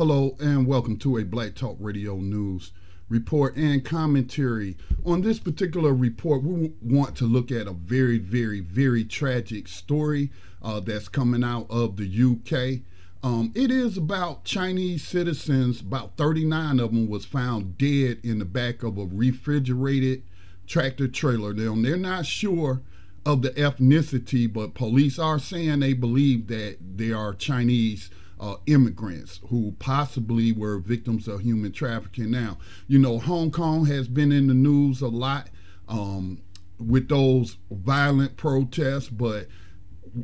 Hello and welcome to a Black Talk Radio News report and commentary. On this particular report, we want to look at a very, very, very tragic story uh, that's coming out of the UK. Um, it is about Chinese citizens. About 39 of them was found dead in the back of a refrigerated tractor trailer. Now, they're not sure of the ethnicity, but police are saying they believe that they are Chinese uh, immigrants who possibly were victims of human trafficking. Now, you know, Hong Kong has been in the news a lot um, with those violent protests, but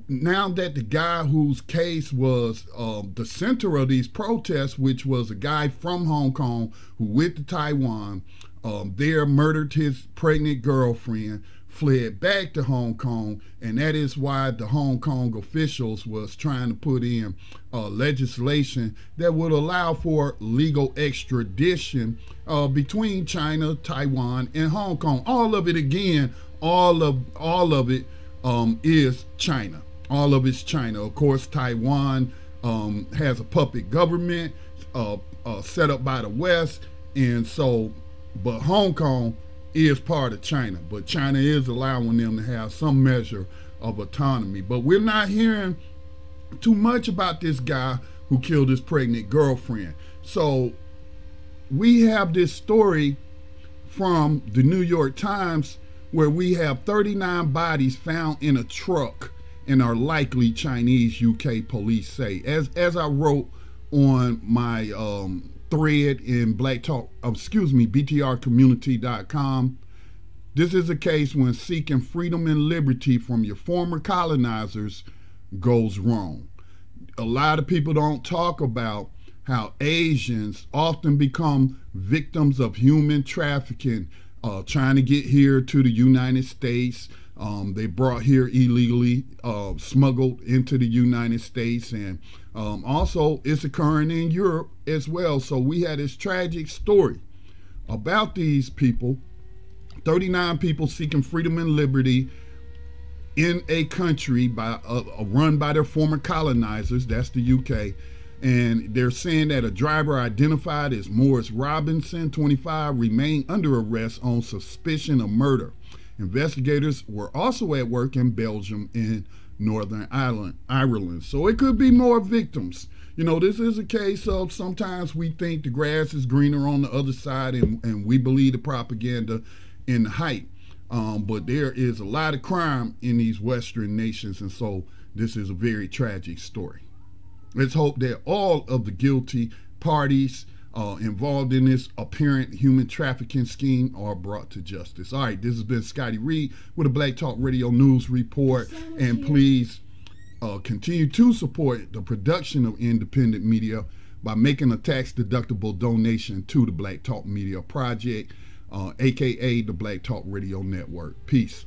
now that the guy whose case was um, the center of these protests, which was a guy from Hong Kong who went to Taiwan, um, there murdered his pregnant girlfriend, fled back to Hong Kong, and that is why the Hong Kong officials was trying to put in uh, legislation that would allow for legal extradition uh, between China, Taiwan, and Hong Kong. All of it again, all of all of it um, is China. All of it's China. Of course, Taiwan um, has a puppet government uh, uh set up by the West, and so, but Hong Kong is part of China, but China is allowing them to have some measure of autonomy. But we're not hearing too much about this guy who killed his pregnant girlfriend. So we have this story from the New York Times where we have 39 bodies found in a truck and are likely Chinese UK police say. As as I wrote on my um, thread in Black Talk, uh, excuse me, BTRcommunity.com. This is a case when seeking freedom and liberty from your former colonizers goes wrong. A lot of people don't talk about how Asians often become victims of human trafficking, uh, trying to get here to the United States. Um, they brought here illegally, uh, smuggled into the United States, and um, also it's occurring in Europe as well. So we had this tragic story about these people 39 people seeking freedom and liberty in a country by uh, run by their former colonizers. That's the UK. And they're saying that a driver identified as Maurice Robinson, 25, remained under arrest on suspicion of murder. Investigators were also at work in Belgium and Northern Ireland, Ireland. So it could be more victims. You know, this is a case of sometimes we think the grass is greener on the other side and, and we believe the propaganda in the hype. Um, but there is a lot of crime in these Western nations, and so this is a very tragic story. Let's hope that all of the guilty parties uh, involved in this apparent human trafficking scheme are brought to justice. All right, this has been Scotty Reed with a Black Talk Radio News Report. And please uh, continue to support the production of independent media by making a tax deductible donation to the Black Talk Media Project, uh, aka the Black Talk Radio Network. Peace.